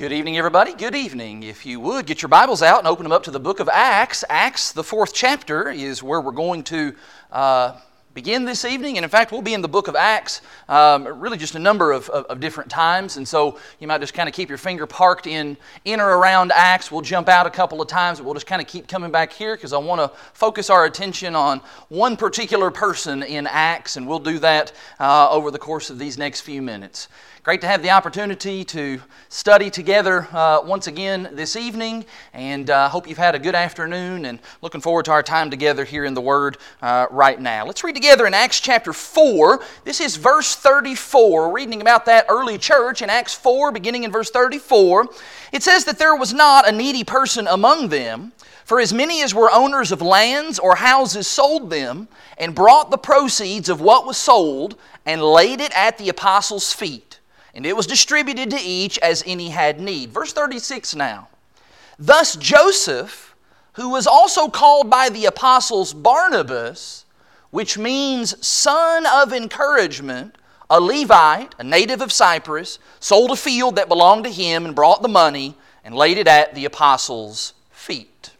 Good evening, everybody. Good evening. If you would, get your Bibles out and open them up to the book of Acts. Acts, the fourth chapter, is where we're going to uh, begin this evening. And in fact, we'll be in the book of Acts um, really just a number of, of, of, different times. And so you might just kind of keep your finger parked in, in or around Acts. We'll jump out a couple of times, but we'll just kind of keep coming back here because I want to focus our attention on one particular person in Acts. And we'll do that uh, over the course of these next few minutes. Great to have the opportunity to study together uh, once again this evening, and uh, hope you've had a good afternoon and looking forward to our time together here in the Word uh, right now. Let's read together in Acts chapter 4. This is verse 34. We're reading about that early church in Acts 4, beginning in verse 34. It says that there was not a needy person among them. For as many as were owners of lands or houses sold them, and brought the proceeds of what was sold, and laid it at the apostles' feet and it was distributed to each as any had need. Verse 36 now. Thus Joseph, who was also called by the apostles Barnabas, which means son of encouragement, a Levite, a native of Cyprus, sold a field that belonged to him and brought the money and laid it at the apostles' feet.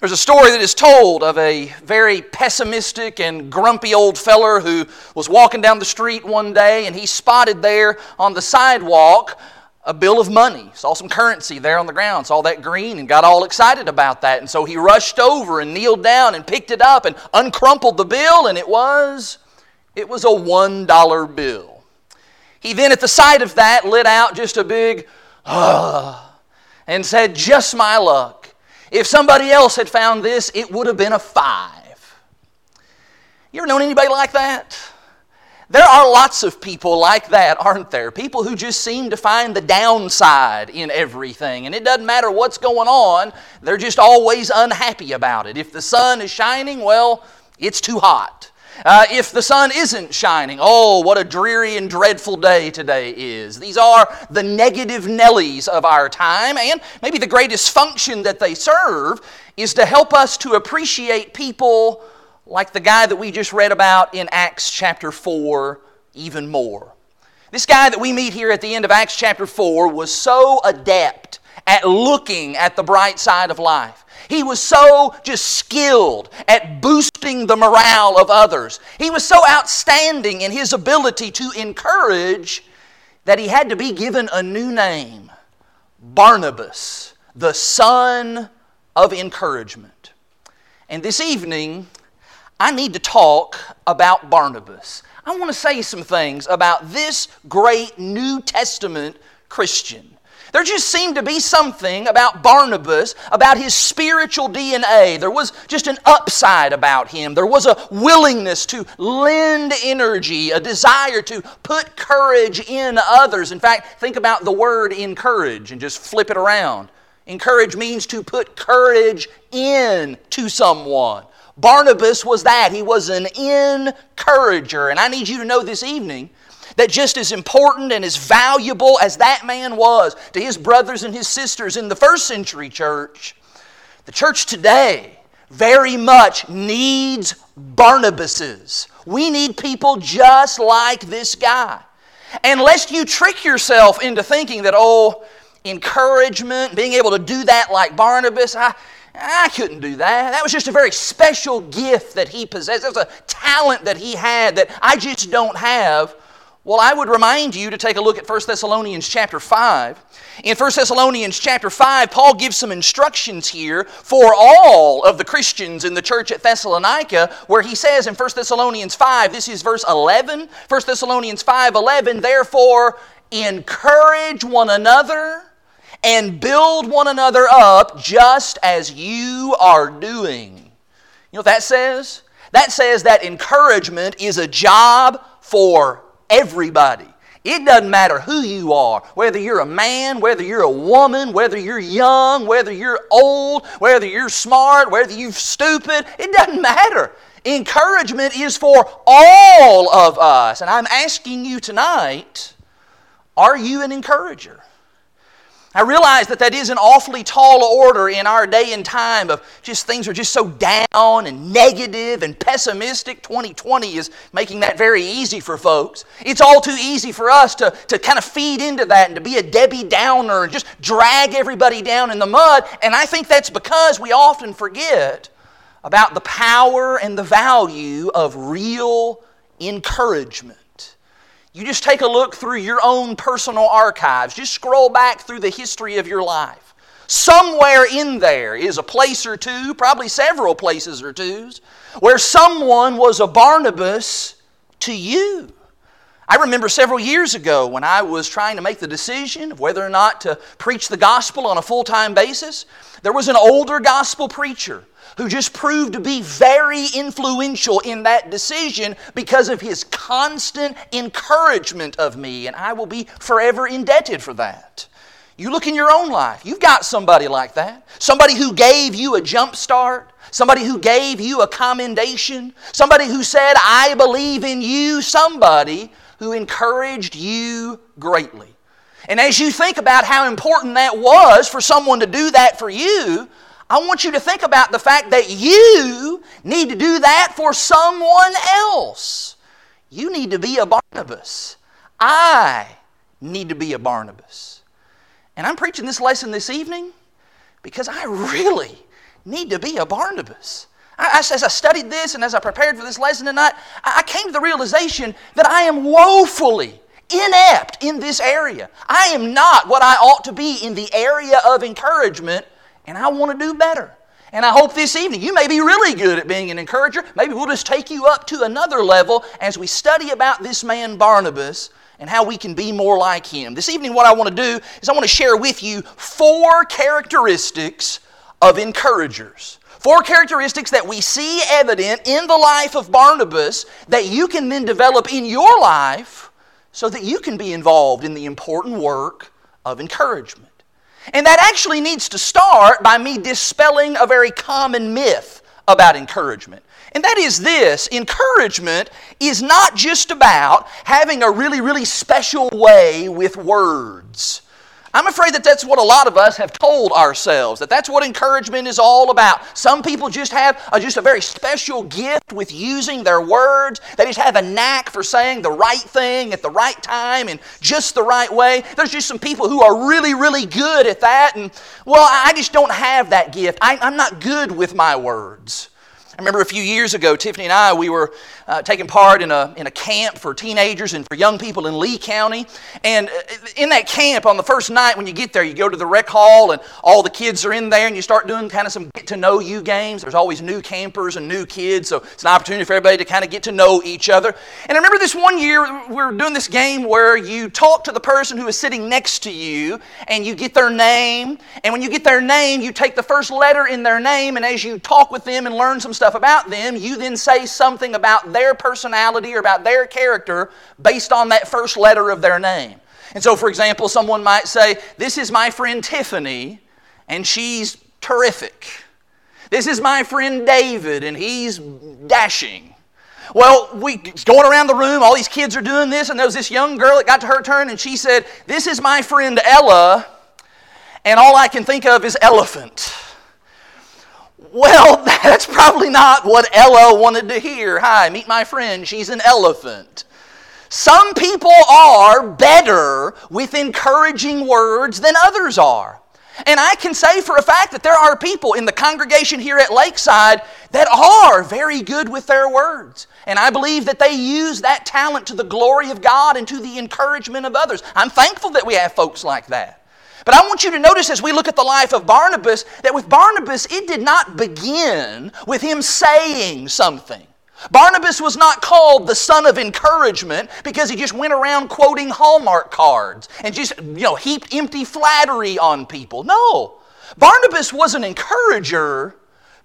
There's a story that is told of a very pessimistic and grumpy old feller who was walking down the street one day and he spotted there on the sidewalk a bill of money. Saw some currency there on the ground, saw that green and got all excited about that. And so he rushed over and kneeled down and picked it up and uncrumpled the bill and it was it was a $1 bill. He then at the sight of that lit out just a big ah and said, "Just my luck. If somebody else had found this, it would have been a five. You ever known anybody like that? There are lots of people like that, aren't there? People who just seem to find the downside in everything. And it doesn't matter what's going on, they're just always unhappy about it. If the sun is shining, well, it's too hot. Uh, if the sun isn't shining, oh, what a dreary and dreadful day today is. These are the negative Nellies of our time, and maybe the greatest function that they serve is to help us to appreciate people like the guy that we just read about in Acts chapter 4 even more. This guy that we meet here at the end of Acts chapter 4 was so adept at looking at the bright side of life. He was so just skilled at boosting the morale of others. He was so outstanding in his ability to encourage that he had to be given a new name Barnabas, the son of encouragement. And this evening, I need to talk about Barnabas. I want to say some things about this great New Testament Christian. There just seemed to be something about Barnabas, about his spiritual DNA. There was just an upside about him. There was a willingness to lend energy, a desire to put courage in others. In fact, think about the word encourage and just flip it around. Encourage means to put courage in to someone. Barnabas was that. He was an encourager. And I need you to know this evening that just as important and as valuable as that man was to his brothers and his sisters in the first century church, the church today very much needs Barnabases. We need people just like this guy. And lest you trick yourself into thinking that, oh, encouragement, being able to do that like Barnabas, I, I couldn't do that. That was just a very special gift that he possessed. That was a talent that he had that I just don't have. Well, I would remind you to take a look at 1 Thessalonians chapter 5. In 1 Thessalonians chapter 5, Paul gives some instructions here for all of the Christians in the church at Thessalonica, where he says in 1 Thessalonians 5, this is verse 11, 1 Thessalonians 5 11, therefore encourage one another and build one another up just as you are doing. You know what that says? That says that encouragement is a job for everybody. It doesn't matter who you are, whether you're a man, whether you're a woman, whether you're young, whether you're old, whether you're smart, whether you're stupid. It doesn't matter. Encouragement is for all of us. And I'm asking you tonight are you an encourager? I realize that that is an awfully tall order in our day and time of just things are just so down and negative and pessimistic. 2020 is making that very easy for folks. It's all too easy for us to, to kind of feed into that and to be a Debbie Downer and just drag everybody down in the mud. And I think that's because we often forget about the power and the value of real encouragement. You just take a look through your own personal archives. Just scroll back through the history of your life. Somewhere in there is a place or two, probably several places or twos, where someone was a Barnabas to you. I remember several years ago when I was trying to make the decision of whether or not to preach the gospel on a full time basis, there was an older gospel preacher who just proved to be very influential in that decision because of his constant encouragement of me, and I will be forever indebted for that. You look in your own life, you've got somebody like that. Somebody who gave you a jump start, somebody who gave you a commendation, somebody who said, I believe in you, somebody who encouraged you greatly. And as you think about how important that was for someone to do that for you, I want you to think about the fact that you need to do that for someone else. You need to be a Barnabas. I need to be a Barnabas. And I'm preaching this lesson this evening because I really need to be a Barnabas. I, as I studied this and as I prepared for this lesson tonight, I came to the realization that I am woefully inept in this area. I am not what I ought to be in the area of encouragement and I want to do better. And I hope this evening you may be really good at being an encourager. Maybe we'll just take you up to another level as we study about this man Barnabas and how we can be more like him. This evening, what I want to do is I want to share with you four characteristics of encouragers. Four characteristics that we see evident in the life of Barnabas that you can then develop in your life so that you can be involved in the important work of encouragement. And that actually needs to start by me dispelling a very common myth about encouragement. And that is this encouragement is not just about having a really, really special way with words. I'm afraid that that's what a lot of us have told ourselves, that that's what encouragement is all about. Some people just have a, just a very special gift with using their words. They just have a knack for saying the right thing at the right time and just the right way. There's just some people who are really, really good at that. And, well, I just don't have that gift. I, I'm not good with my words. I remember a few years ago, Tiffany and I, we were uh, taking part in a, in a camp for teenagers and for young people in Lee County. And uh, in that camp, on the first night when you get there, you go to the rec hall and all the kids are in there and you start doing kind of some get to know you games. There's always new campers and new kids, so it's an opportunity for everybody to kind of get to know each other. And I remember this one year, we were doing this game where you talk to the person who is sitting next to you and you get their name. And when you get their name, you take the first letter in their name, and as you talk with them and learn some stuff, about them, you then say something about their personality or about their character based on that first letter of their name. And so, for example, someone might say, This is my friend Tiffany, and she's terrific. This is my friend David, and he's dashing. Well, we going around the room, all these kids are doing this, and there was this young girl that got to her turn, and she said, This is my friend Ella, and all I can think of is elephant. Well, that's probably not what Ella wanted to hear. Hi, meet my friend. She's an elephant. Some people are better with encouraging words than others are. And I can say for a fact that there are people in the congregation here at Lakeside that are very good with their words. And I believe that they use that talent to the glory of God and to the encouragement of others. I'm thankful that we have folks like that. But I want you to notice as we look at the life of Barnabas that with Barnabas, it did not begin with him saying something. Barnabas was not called the son of encouragement because he just went around quoting Hallmark cards and just, you know, heaped empty flattery on people. No. Barnabas was an encourager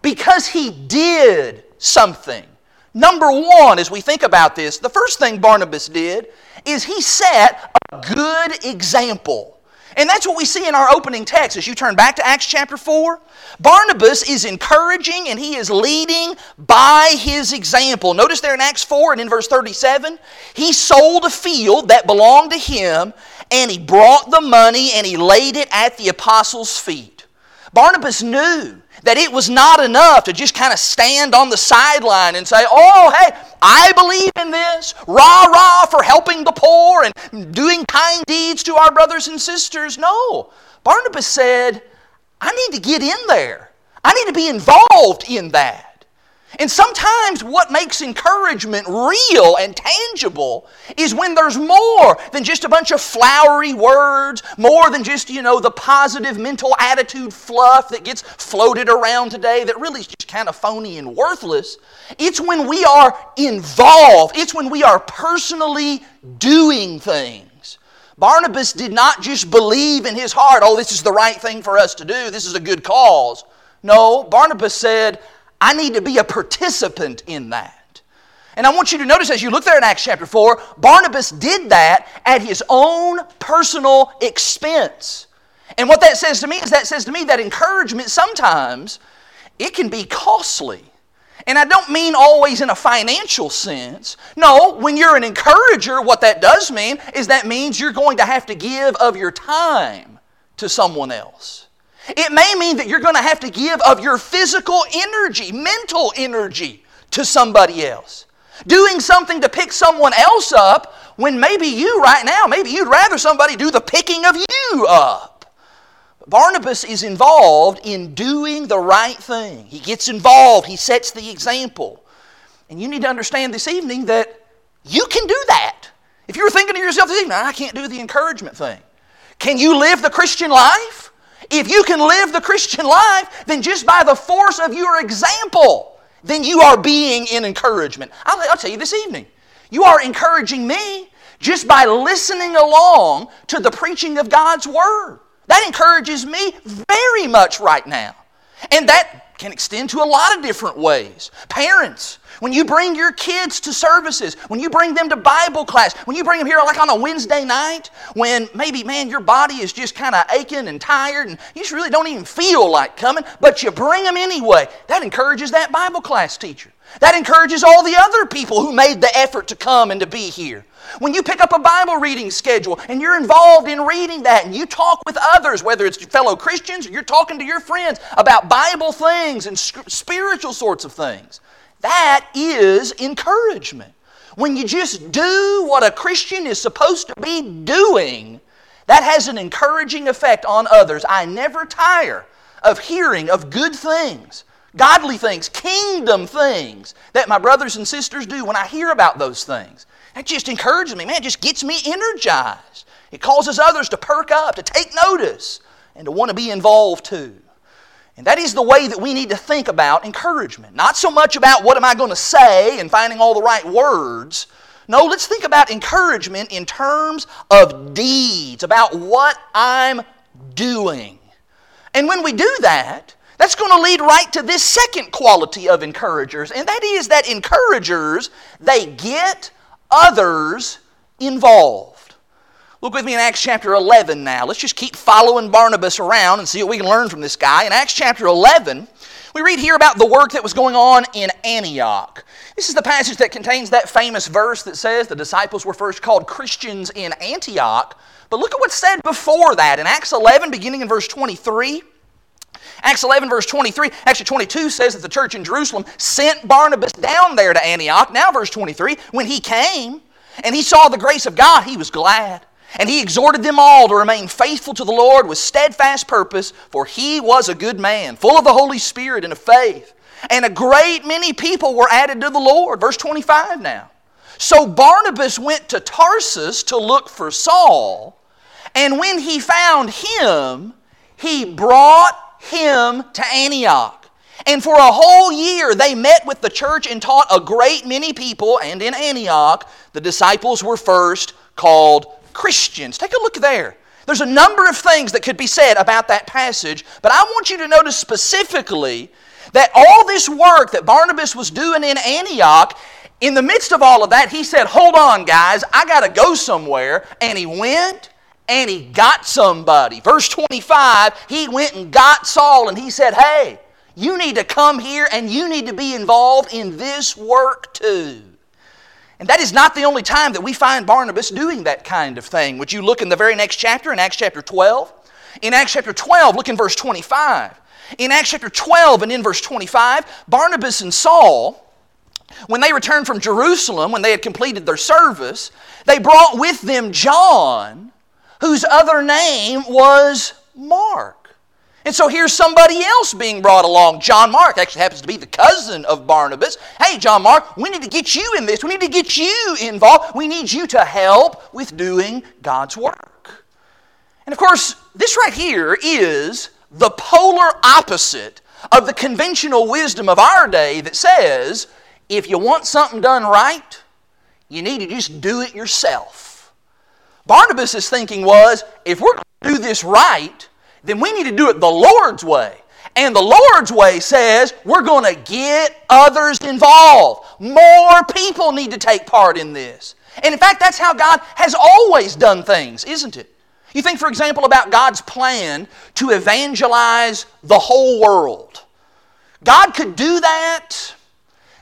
because he did something. Number one, as we think about this, the first thing Barnabas did is he set a good example. And that's what we see in our opening text. As you turn back to Acts chapter 4, Barnabas is encouraging and he is leading by his example. Notice there in Acts 4 and in verse 37, he sold a field that belonged to him and he brought the money and he laid it at the apostles' feet. Barnabas knew that it was not enough to just kind of stand on the sideline and say, Oh, hey, I believe in this. Rah, rah for helping the poor and doing kind deeds to our brothers and sisters. No. Barnabas said, I need to get in there. I need to be involved in that. And sometimes what makes encouragement real and tangible is when there's more than just a bunch of flowery words, more than just, you know, the positive mental attitude fluff that gets floated around today that really is just kind of phony and worthless. It's when we are involved, it's when we are personally doing things. Barnabas did not just believe in his heart, oh, this is the right thing for us to do, this is a good cause. No, Barnabas said, I need to be a participant in that. And I want you to notice as you look there in Acts chapter 4, Barnabas did that at his own personal expense. And what that says to me is that says to me that encouragement sometimes it can be costly. And I don't mean always in a financial sense. No, when you're an encourager, what that does mean is that means you're going to have to give of your time to someone else. It may mean that you're going to have to give of your physical energy, mental energy to somebody else. Doing something to pick someone else up when maybe you right now, maybe you'd rather somebody do the picking of you up. Barnabas is involved in doing the right thing. He gets involved, he sets the example. And you need to understand this evening that you can do that. If you're thinking to yourself this evening, I can't do the encouragement thing. Can you live the Christian life? If you can live the Christian life, then just by the force of your example, then you are being in encouragement. I'll, I'll tell you this evening, you are encouraging me just by listening along to the preaching of God's Word. That encourages me very much right now. And that can extend to a lot of different ways. Parents, when you bring your kids to services, when you bring them to Bible class, when you bring them here like on a Wednesday night, when maybe, man, your body is just kind of aching and tired and you just really don't even feel like coming, but you bring them anyway, that encourages that Bible class teacher. That encourages all the other people who made the effort to come and to be here. When you pick up a Bible reading schedule and you're involved in reading that and you talk with others, whether it's fellow Christians or you're talking to your friends about Bible things and spiritual sorts of things, that is encouragement. When you just do what a Christian is supposed to be doing, that has an encouraging effect on others. I never tire of hearing of good things, godly things, kingdom things that my brothers and sisters do when I hear about those things. That just encourages me, man, it just gets me energized. It causes others to perk up, to take notice, and to want to be involved too. And that is the way that we need to think about encouragement. Not so much about what am I going to say and finding all the right words. No, let's think about encouragement in terms of deeds, about what I'm doing. And when we do that, that's going to lead right to this second quality of encouragers, and that is that encouragers, they get others involved. Look with me in Acts chapter 11 now. Let's just keep following Barnabas around and see what we can learn from this guy. In Acts chapter 11, we read here about the work that was going on in Antioch. This is the passage that contains that famous verse that says the disciples were first called Christians in Antioch. But look at what's said before that. In Acts 11, beginning in verse 23, Acts 11, verse 23, actually 22 says that the church in Jerusalem sent Barnabas down there to Antioch. Now, verse 23, when he came and he saw the grace of God, he was glad. And he exhorted them all to remain faithful to the Lord with steadfast purpose, for he was a good man, full of the Holy Spirit and of faith. And a great many people were added to the Lord. Verse 25 now. So Barnabas went to Tarsus to look for Saul, and when he found him, he brought him to Antioch. And for a whole year they met with the church and taught a great many people, and in Antioch the disciples were first called Christians. Take a look there. There's a number of things that could be said about that passage, but I want you to notice specifically that all this work that Barnabas was doing in Antioch, in the midst of all of that, he said, Hold on, guys, I got to go somewhere. And he went and he got somebody. Verse 25, he went and got Saul and he said, Hey, you need to come here and you need to be involved in this work too. And that is not the only time that we find Barnabas doing that kind of thing. Would you look in the very next chapter, in Acts chapter 12? In Acts chapter 12, look in verse 25. In Acts chapter 12 and in verse 25, Barnabas and Saul, when they returned from Jerusalem, when they had completed their service, they brought with them John, whose other name was Mark. And so here's somebody else being brought along. John Mark actually happens to be the cousin of Barnabas. Hey, John Mark, we need to get you in this. We need to get you involved. We need you to help with doing God's work. And of course, this right here is the polar opposite of the conventional wisdom of our day that says if you want something done right, you need to just do it yourself. Barnabas' thinking was if we're going to do this right, then we need to do it the Lord's way. And the Lord's way says we're going to get others involved. More people need to take part in this. And in fact, that's how God has always done things, isn't it? You think, for example, about God's plan to evangelize the whole world. God could do that.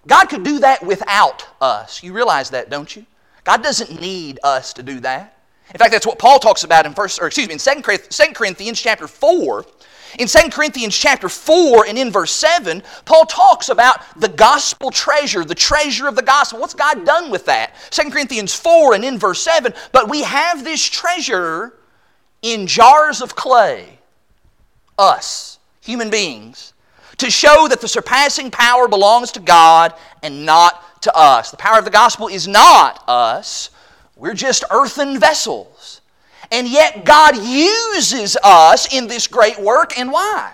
God could do that without us. You realize that, don't you? God doesn't need us to do that. In fact, that's what Paul talks about in first, or excuse me, in 2 Corinthians chapter 4. In 2 Corinthians chapter 4 and in verse 7, Paul talks about the gospel treasure, the treasure of the gospel. What's God done with that? 2 Corinthians 4 and in verse 7, but we have this treasure in jars of clay, us, human beings, to show that the surpassing power belongs to God and not to us. The power of the gospel is not us, we're just earthen vessels. And yet God uses us in this great work. And why?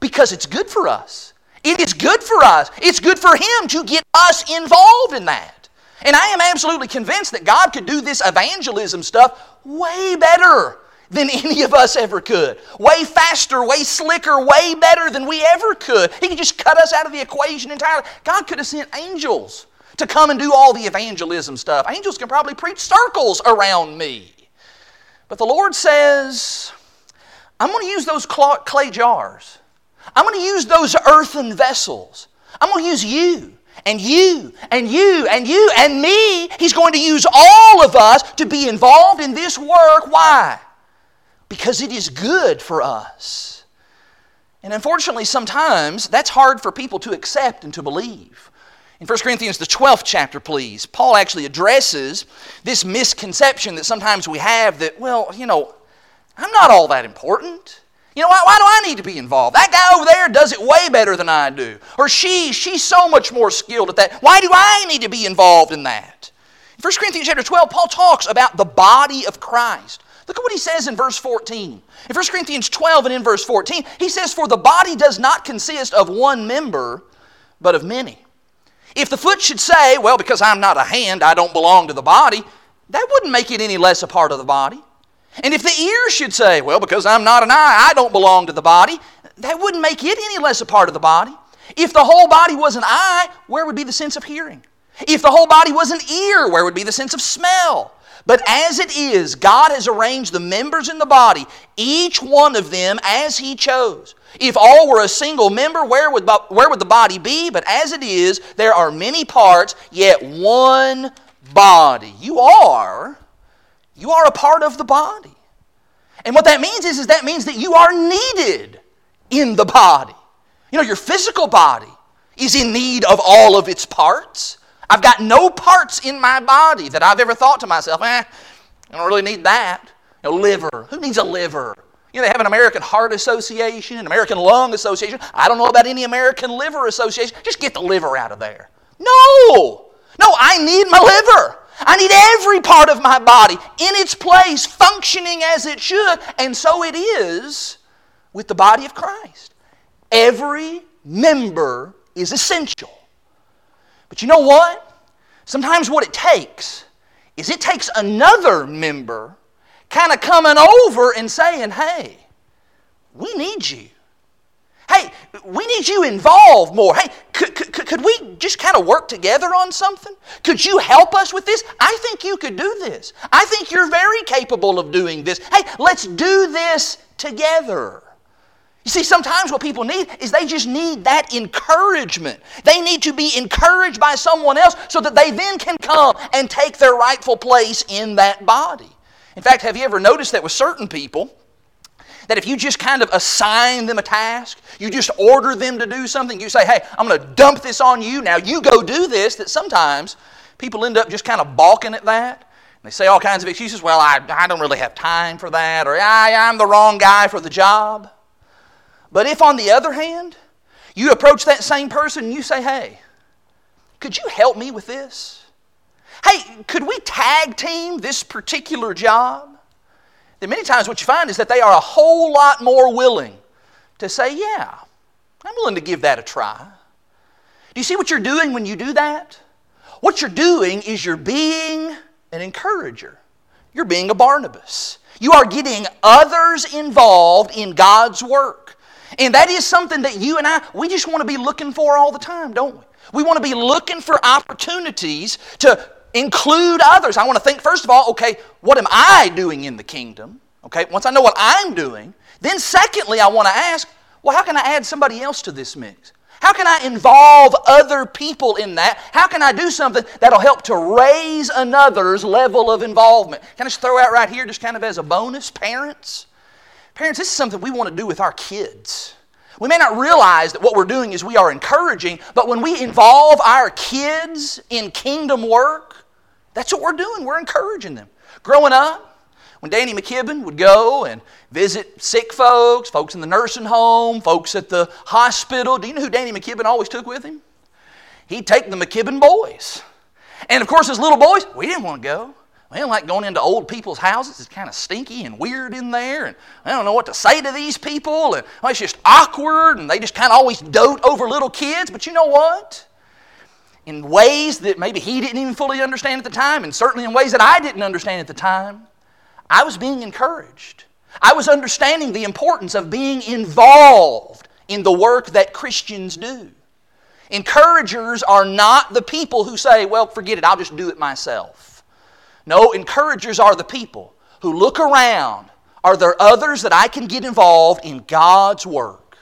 Because it's good for us. It is good for us. It's good for Him to get us involved in that. And I am absolutely convinced that God could do this evangelism stuff way better than any of us ever could. Way faster, way slicker, way better than we ever could. He could just cut us out of the equation entirely. God could have sent angels to come and do all the evangelism stuff. Angels can probably preach circles around me. But the Lord says, I'm going to use those clay jars. I'm going to use those earthen vessels. I'm going to use you and you and you and you and me. He's going to use all of us to be involved in this work. Why? Because it is good for us. And unfortunately, sometimes that's hard for people to accept and to believe. In 1 Corinthians, the 12th chapter, please, Paul actually addresses this misconception that sometimes we have that, well, you know, I'm not all that important. You know, why, why do I need to be involved? That guy over there does it way better than I do. Or she, she's so much more skilled at that. Why do I need to be involved in that? In 1 Corinthians chapter 12, Paul talks about the body of Christ. Look at what he says in verse 14. In 1 Corinthians 12 and in verse 14, he says, For the body does not consist of one member, but of many. If the foot should say, well, because I'm not a hand, I don't belong to the body, that wouldn't make it any less a part of the body. And if the ear should say, well, because I'm not an eye, I don't belong to the body, that wouldn't make it any less a part of the body. If the whole body was an eye, where would be the sense of hearing? If the whole body was an ear, where would be the sense of smell? But as it is, God has arranged the members in the body, each one of them as He chose. If all were a single member, where would, where would the body be? But as it is, there are many parts, yet one body. You are, you are a part of the body. And what that means is, is that means that you are needed in the body. You know, your physical body is in need of all of its parts. I've got no parts in my body that I've ever thought to myself, eh, I don't really need that. Know, liver. Who needs a liver? You know, they have an American Heart Association, an American Lung Association. I don't know about any American Liver Association. Just get the liver out of there. No! No, I need my liver. I need every part of my body in its place, functioning as it should. And so it is with the body of Christ. Every member is essential. But you know what? Sometimes what it takes is it takes another member kind of coming over and saying, hey, we need you. Hey, we need you involved more. Hey, could, could, could we just kind of work together on something? Could you help us with this? I think you could do this. I think you're very capable of doing this. Hey, let's do this together. You see, sometimes what people need is they just need that encouragement. They need to be encouraged by someone else so that they then can come and take their rightful place in that body. In fact, have you ever noticed that with certain people, that if you just kind of assign them a task, you just order them to do something, you say, hey, I'm going to dump this on you, now you go do this, that sometimes people end up just kind of balking at that. And They say all kinds of excuses. Well, I, I don't really have time for that, or I, I'm the wrong guy for the job. But if, on the other hand, you approach that same person and you say, hey, could you help me with this? Hey, could we tag team this particular job? Then many times what you find is that they are a whole lot more willing to say, yeah, I'm willing to give that a try. Do you see what you're doing when you do that? What you're doing is you're being an encourager. You're being a Barnabas. You are getting others involved in God's work. And that is something that you and I, we just want to be looking for all the time, don't we? We want to be looking for opportunities to include others. I want to think, first of all, okay, what am I doing in the kingdom? Okay, once I know what I'm doing, then secondly, I want to ask, well, how can I add somebody else to this mix? How can I involve other people in that? How can I do something that'll help to raise another's level of involvement? Can I just throw out right here, just kind of as a bonus, parents? Parents, this is something we want to do with our kids. We may not realize that what we're doing is we are encouraging, but when we involve our kids in kingdom work, that's what we're doing. We're encouraging them. Growing up, when Danny McKibben would go and visit sick folks, folks in the nursing home, folks at the hospital, do you know who Danny McKibben always took with him? He'd take the McKibben boys. And of course, as little boys, we didn't want to go. We don't like going into old people's houses. It's kind of stinky and weird in there, and I don't know what to say to these people, and well, it's just awkward, and they just kind of always dote over little kids. But you know what? In ways that maybe he didn't even fully understand at the time, and certainly in ways that I didn't understand at the time, I was being encouraged. I was understanding the importance of being involved in the work that Christians do. Encouragers are not the people who say, well, forget it, I'll just do it myself. No, encouragers are the people who look around. Are there others that I can get involved in God's work?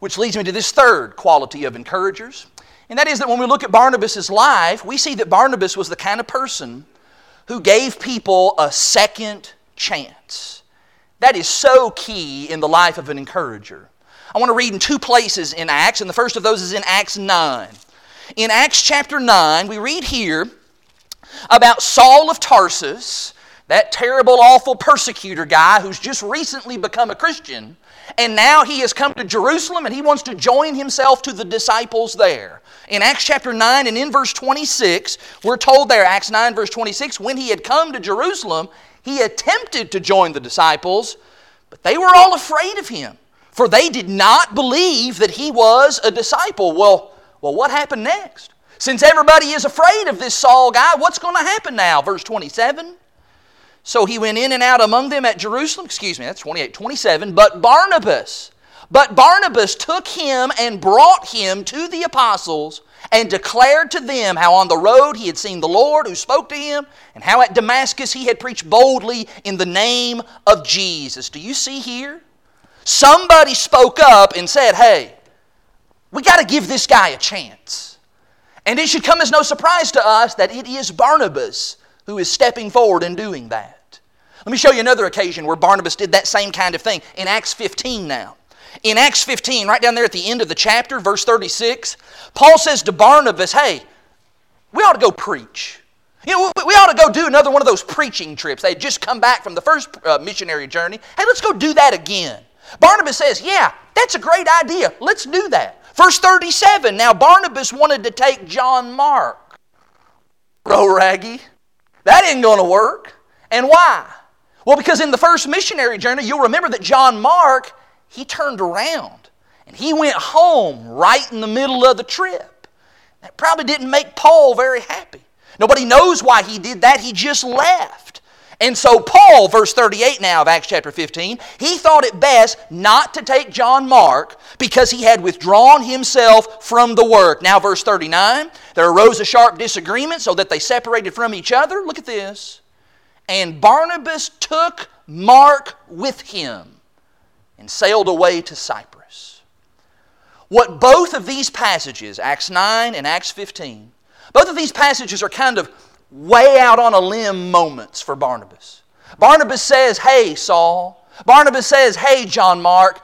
Which leads me to this third quality of encouragers. And that is that when we look at Barnabas' life, we see that Barnabas was the kind of person who gave people a second chance. That is so key in the life of an encourager. I want to read in two places in Acts, and the first of those is in Acts 9. In Acts chapter 9, we read here about Saul of Tarsus, that terrible, awful persecutor guy who's just recently become a Christian, and now he has come to Jerusalem and he wants to join himself to the disciples there. In Acts chapter 9 and in verse 26, we're told there, Acts 9, verse 26, when he had come to Jerusalem, he attempted to join the disciples, but they were all afraid of him, for they did not believe that he was a disciple. Well, well what happened next? Since everybody is afraid of this Saul guy, what's going to happen now? Verse 27. So he went in and out among them at Jerusalem. Excuse me, that's 28, 27. But Barnabas, but Barnabas took him and brought him to the apostles and declared to them how on the road he had seen the Lord who spoke to him, and how at Damascus he had preached boldly in the name of Jesus. Do you see here? Somebody spoke up and said, Hey, we got to give this guy a chance. And it should come as no surprise to us that it is Barnabas who is stepping forward and doing that. Let me show you another occasion where Barnabas did that same kind of thing in Acts 15 now. In Acts 15, right down there at the end of the chapter, verse 36, Paul says to Barnabas, Hey, we ought to go preach. You know, we ought to go do another one of those preaching trips. They had just come back from the first uh, missionary journey. Hey, let's go do that again. Barnabas says, Yeah, that's a great idea. Let's do that. Verse 37 Now Barnabas wanted to take John Mark. Bro, Raggy, that ain't going to work. And why? Well, because in the first missionary journey, you'll remember that John Mark, he turned around and he went home right in the middle of the trip. That probably didn't make Paul very happy. Nobody knows why he did that. He just left. And so, Paul, verse 38 now of Acts chapter 15, he thought it best not to take John Mark because he had withdrawn himself from the work. Now, verse 39, there arose a sharp disagreement so that they separated from each other. Look at this. And Barnabas took Mark with him and sailed away to Cyprus. What both of these passages, Acts 9 and Acts 15, both of these passages are kind of way out on a limb moments for Barnabas. Barnabas says, Hey, Saul. Barnabas says, Hey, John Mark,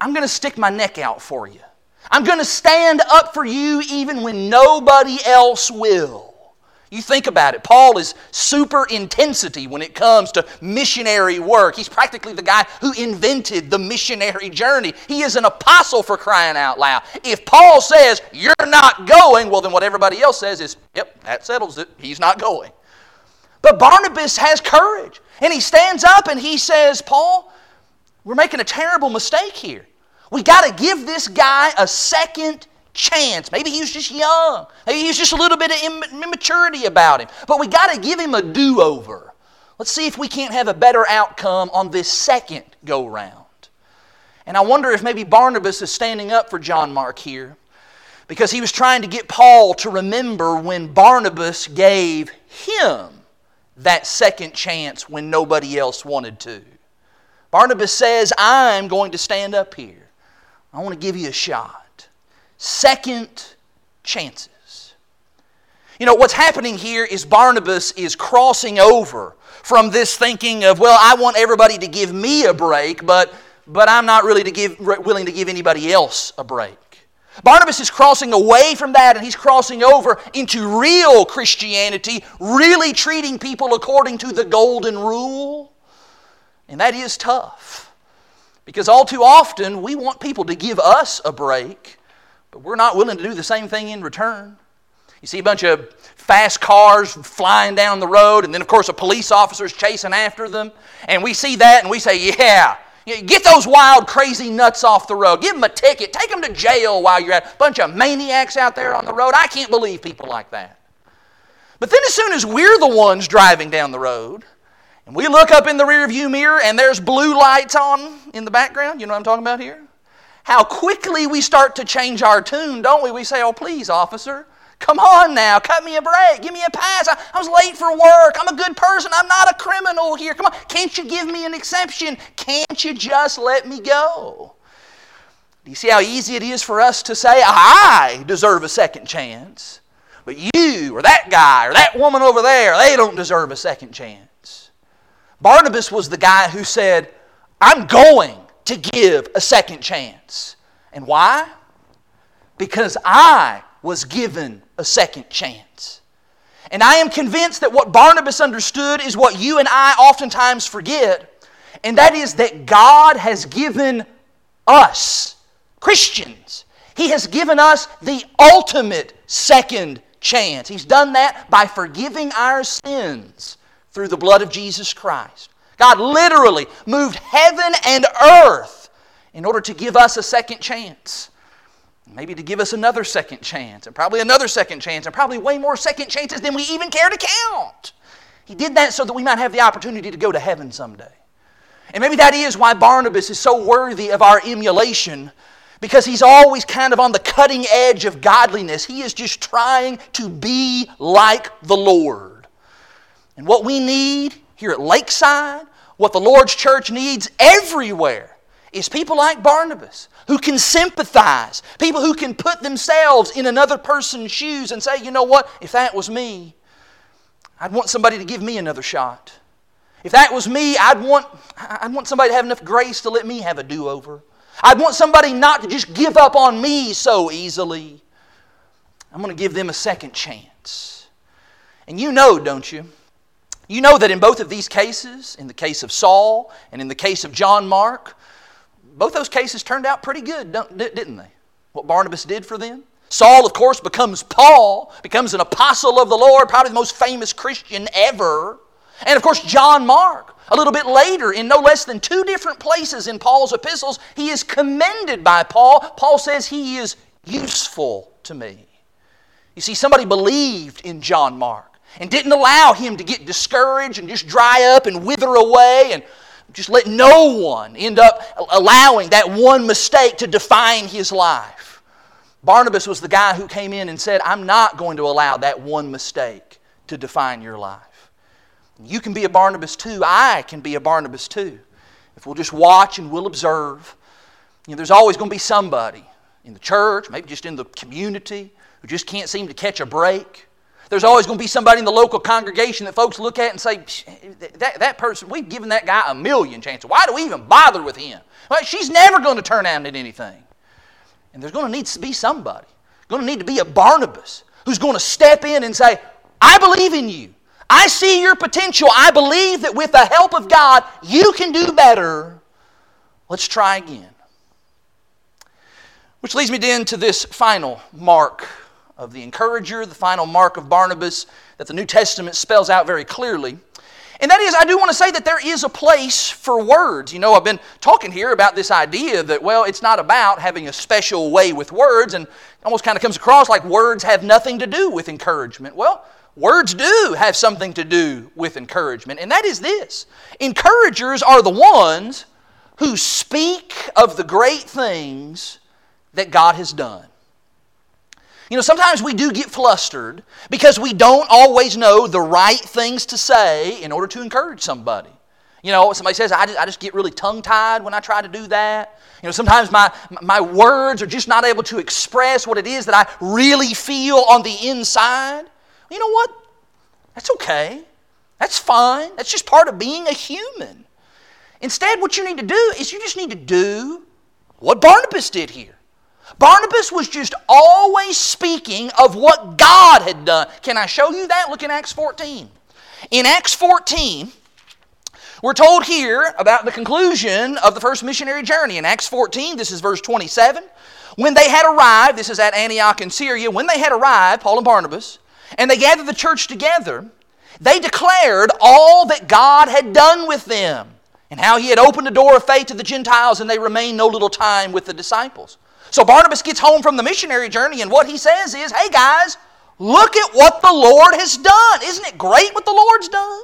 I'm going to stick my neck out for you. I'm going to stand up for you even when nobody else will. You think about it. Paul is super intensity when it comes to missionary work. He's practically the guy who invented the missionary journey. He is an apostle for crying out loud. If Paul says, You're not going, well, then what everybody else says is, Yep, that settles it. He's not going. But Barnabas has courage. And he stands up and he says, Paul, we're making a terrible mistake here. We got to give this guy a second chance. Maybe he was just young. Maybe he was just a little bit of immaturity about him. But we got to give him a do over. Let's see if we can't have a better outcome on this second go round. And I wonder if maybe Barnabas is standing up for John Mark here because he was trying to get Paul to remember when Barnabas gave him that second chance when nobody else wanted to. Barnabas says, I'm going to stand up here. I want to give you a shot second chances. You know, what's happening here is Barnabas is crossing over from this thinking of, well, I want everybody to give me a break, but, but I'm not really to give, willing to give anybody else a break. Barnabas is crossing away from that and he's crossing over into real Christianity, really treating people according to the golden rule. And that is tough. Because all too often we want people to give us a break but we're not willing to do the same thing in return. You see a bunch of fast cars flying down the road, and then, of course, a police officer's chasing after them. And we see that and we say, Yeah, get those wild, crazy nuts off the road. Give them a ticket. Take them to jail while you're at a bunch of maniacs out there on the road. I can't believe people like that. But then, as soon as we're the ones driving down the road, and we look up in the rearview mirror and there's blue lights on in the background, you know what I'm talking about here? How quickly we start to change our tune, don't we? We say, Oh, please, officer, come on now, cut me a break, give me a pass. I, I, was late for work. I'm a good person. I'm not a criminal here. Come on, can't you give me an exception? Can't you just let me go? Do you see how easy it is for us to say, I deserve a second chance, but you or that guy or that woman over there, they don't deserve a second chance? Barnabas was the guy who said, I'm going to give a second chance. And why? Because I was given a second chance. And I am convinced that what Barnabas understood is what you and I oftentimes forget, and that is that God has given us, Christians, He has given us the ultimate second chance. He's done that by forgiving our sins through the blood of Jesus Christ. God literally moved heaven and earth in order to give us a second chance. Maybe to give us another second chance, and probably another second chance, and probably way more second chances than we even care to count. He did that so that we might have the opportunity to go to heaven someday. And maybe that is why Barnabas is so worthy of our emulation because he's always kind of on the cutting edge of godliness. He is just trying to be like the Lord. And what we need here at Lakeside, what the Lord's church needs everywhere is people like Barnabas who can sympathize, people who can put themselves in another person's shoes and say, you know what, if that was me, I'd want somebody to give me another shot. If that was me, I'd want, I'd want somebody to have enough grace to let me have a do over. I'd want somebody not to just give up on me so easily. I'm going to give them a second chance. And you know, don't you? You know that in both of these cases, in the case of Saul and in the case of John Mark, both those cases turned out pretty good, didn't they? What Barnabas did for them. Saul, of course, becomes Paul, becomes an apostle of the Lord, probably the most famous Christian ever. And of course, John Mark, a little bit later, in no less than two different places in Paul's epistles, he is commended by Paul. Paul says he is useful to me. You see, somebody believed in John Mark and didn't allow him to get discouraged and just dry up and wither away and just let no one end up allowing that one mistake to define his life. Barnabas was the guy who came in and said, I'm not going to allow that one mistake to define your life. You can be a Barnabas too. I can be a Barnabas too. if we'll just watch and we'll observe, you know, there's always going to be somebody in the church, maybe just in the community, who just can't seem to catch a break. There's always going to be somebody in the local congregation that folks look at and say, that, that person, we've given that guy a million chances. Why do we even bother with him? Well, she's never going to turn out in anything. And there's going to need to be somebody, going to need to be a Barnabas who's going to step in and say, I believe in you. I see your potential. I believe that with the help of God, you can do better. Let's try again. Which leads me then to this final mark of the encourager, the final mark of Barnabas that the New Testament spells out very clearly. And that is, I do want to say that there is a place for words. You know, I've been talking here about this idea that, well, it's not about having a special way with words, and almost kind of comes across like words have nothing to do with encouragement. Well, words do have something to do with encouragement, and that is this encouragers are the ones who speak of the great things that God has done. You know, sometimes we do get flustered because we don't always know the right things to say in order to encourage somebody. You know, somebody says, I just, I just get really tongue tied when I try to do that. You know, sometimes my, my words are just not able to express what it is that I really feel on the inside. You know what? That's okay. That's fine. That's just part of being a human. Instead, what you need to do is you just need to do what Barnabas did here. Barnabas was just always speaking of what God had done. Can I show you that? Look in Acts 14. In Acts 14, we're told here about the conclusion of the first missionary journey. In Acts 14, this is verse 27. When they had arrived, this is at Antioch in Syria, when they had arrived, Paul and Barnabas, and they gathered the church together, they declared all that God had done with them and how he had opened the door of faith to the Gentiles, and they remained no little time with the disciples. So Barnabas gets home from the missionary journey, and what he says is, Hey guys, look at what the Lord has done. Isn't it great what the Lord's done?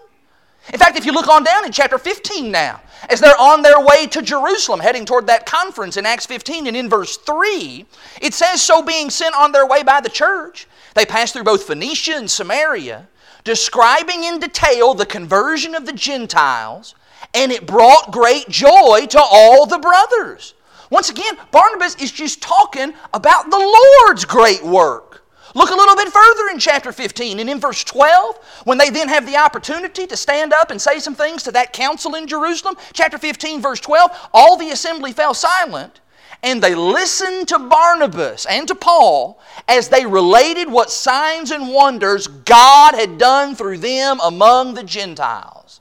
In fact, if you look on down in chapter 15 now, as they're on their way to Jerusalem, heading toward that conference in Acts 15, and in verse 3, it says, So being sent on their way by the church, they passed through both Phoenicia and Samaria, describing in detail the conversion of the Gentiles, and it brought great joy to all the brothers. Once again, Barnabas is just talking about the Lord's great work. Look a little bit further in chapter 15 and in verse 12, when they then have the opportunity to stand up and say some things to that council in Jerusalem. Chapter 15, verse 12, all the assembly fell silent and they listened to Barnabas and to Paul as they related what signs and wonders God had done through them among the Gentiles.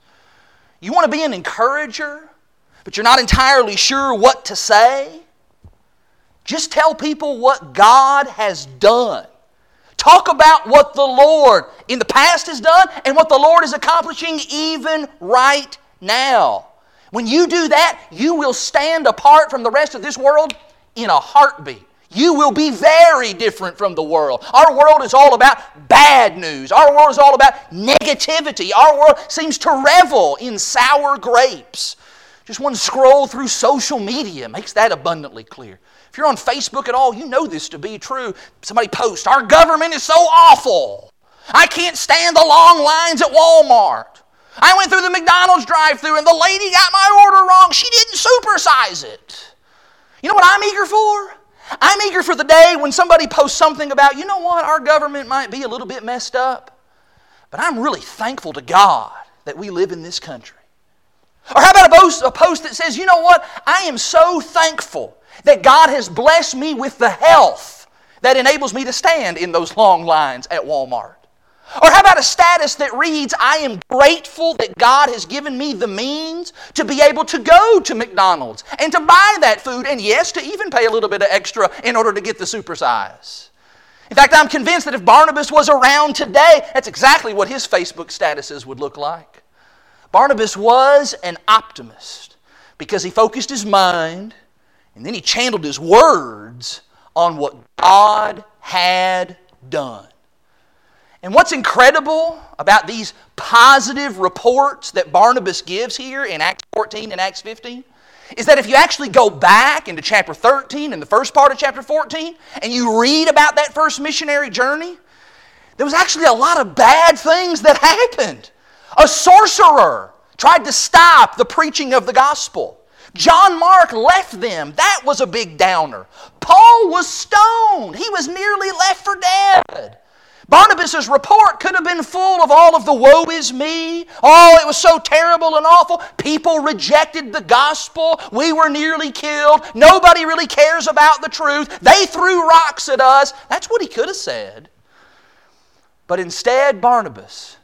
You want to be an encourager? But you're not entirely sure what to say, just tell people what God has done. Talk about what the Lord in the past has done and what the Lord is accomplishing even right now. When you do that, you will stand apart from the rest of this world in a heartbeat. You will be very different from the world. Our world is all about bad news. Our world is all about negativity. Our world seems to revel in sour grapes. Just one scroll through social media makes that abundantly clear. If you're on Facebook at all, you know this to be true. Somebody posts, Our government is so awful. I can't stand the long lines at Walmart. I went through the McDonald's drive through and the lady got my order wrong. She didn't supersize it. You know what I'm eager for? I'm eager for the day when somebody posts something about, you know what, our government might be a little bit messed up, but I'm really thankful to God that we live in this country. Or how about a post, a post that says, you know what? I am so thankful that God has blessed me with the health that enables me to stand in those long lines at Walmart. Or how about a status that reads, I am grateful that God has given me the means to be able to go to McDonald's and to buy that food, and yes, to even pay a little bit of extra in order to get the supersize. In fact, I'm convinced that if Barnabas was around today, that's exactly what his Facebook statuses would look like. Barnabas was an optimist because he focused his mind and then he channeled his words on what God had done. And what's incredible about these positive reports that Barnabas gives here in Acts 14 and Acts 15 is that if you actually go back into chapter 13 and the first part of chapter 14 and you read about that first missionary journey, there was actually a lot of bad things that happened. A sorcerer tried to stop the preaching of the gospel. John Mark left them. That was a big downer. Paul was stoned. He was nearly left for dead. Barnabas' report could have been full of all of the woe is me. Oh, it was so terrible and awful. People rejected the gospel. We were nearly killed. Nobody really cares about the truth. They threw rocks at us. That's what he could have said. But instead, Barnabas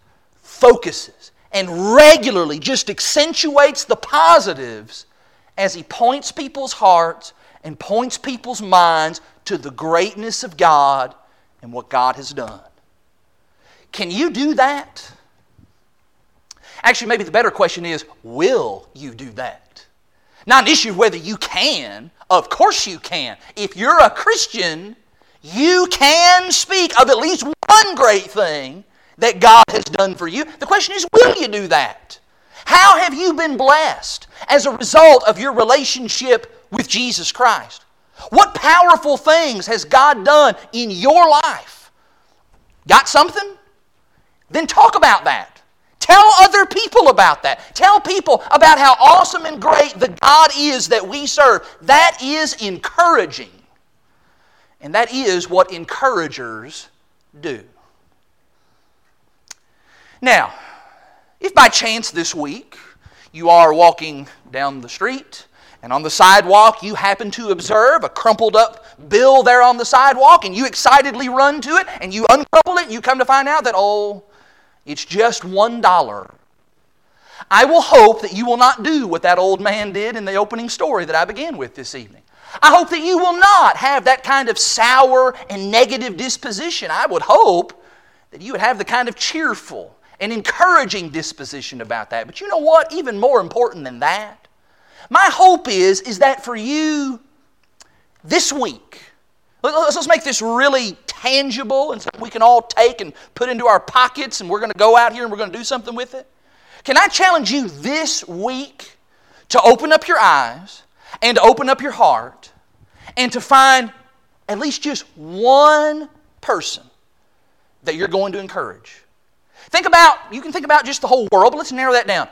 focuses and regularly just accentuates the positives as he points people's hearts and points people's minds to the greatness of God and what God has done. Can you do that? Actually, maybe the better question is will you do that? Not an issue of whether you can. Of course you can. If you're a Christian, you can speak of at least one great thing that God has done for you. The question is will you do that? How have you been blessed as a result of your relationship with Jesus Christ? What powerful things has God done in your life? Got something? Then talk about that. Tell other people about that. Tell people about how awesome and great the God is that we serve. That is encouraging. And that is what encouragers do. Now, if by chance this week you are walking down the street and on the sidewalk you happen to observe a crumpled up bill there on the sidewalk and you excitedly run to it and you uncrumple it you come to find out that, oh, it's just one dollar. I will hope that you will not do what that old man did in the opening story that I began with this evening. I hope that you will not have that kind of sour and negative disposition. I would hope that you would have the kind of cheerful and encouraging disposition about that. But you know what? Even more important than that, my hope is, is that for you this week, let's, let's make this really tangible and something we can all take and put into our pockets and we're going to go out here and we're going to do something with it? Can I challenge you this week to open up your eyes and open up your heart and to find at least just one person that you're going to encourage? Think about, you can think about just the whole world, but let's narrow that down.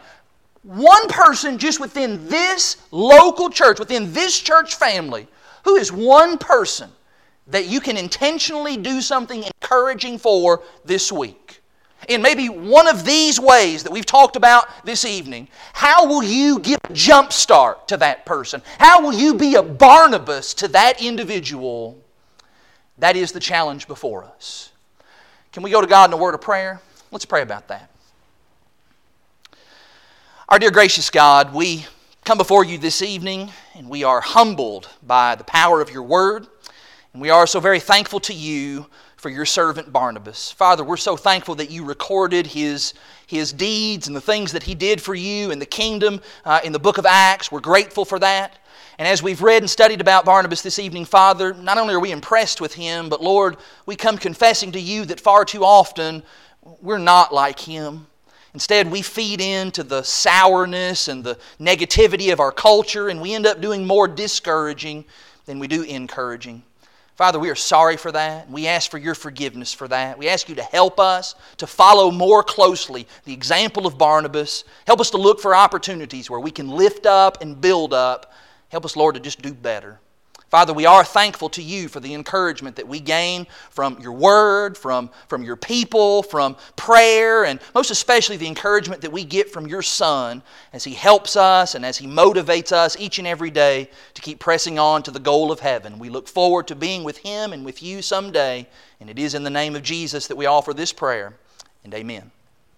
One person just within this local church, within this church family, who is one person that you can intentionally do something encouraging for this week. In maybe one of these ways that we've talked about this evening, how will you give a jump start to that person? How will you be a Barnabas to that individual? That is the challenge before us. Can we go to God in a word of prayer? Let's pray about that. Our dear gracious God, we come before you this evening and we are humbled by the power of your word. And we are so very thankful to you for your servant Barnabas. Father, we're so thankful that you recorded his, his deeds and the things that he did for you in the kingdom uh, in the book of Acts. We're grateful for that. And as we've read and studied about Barnabas this evening, Father, not only are we impressed with him, but Lord, we come confessing to you that far too often we're not like him. Instead, we feed into the sourness and the negativity of our culture, and we end up doing more discouraging than we do encouraging. Father, we are sorry for that. We ask for your forgiveness for that. We ask you to help us to follow more closely the example of Barnabas. Help us to look for opportunities where we can lift up and build up. Help us, Lord, to just do better. Father, we are thankful to you for the encouragement that we gain from your word, from, from your people, from prayer, and most especially the encouragement that we get from your Son as he helps us and as he motivates us each and every day to keep pressing on to the goal of heaven. We look forward to being with him and with you someday, and it is in the name of Jesus that we offer this prayer, and amen.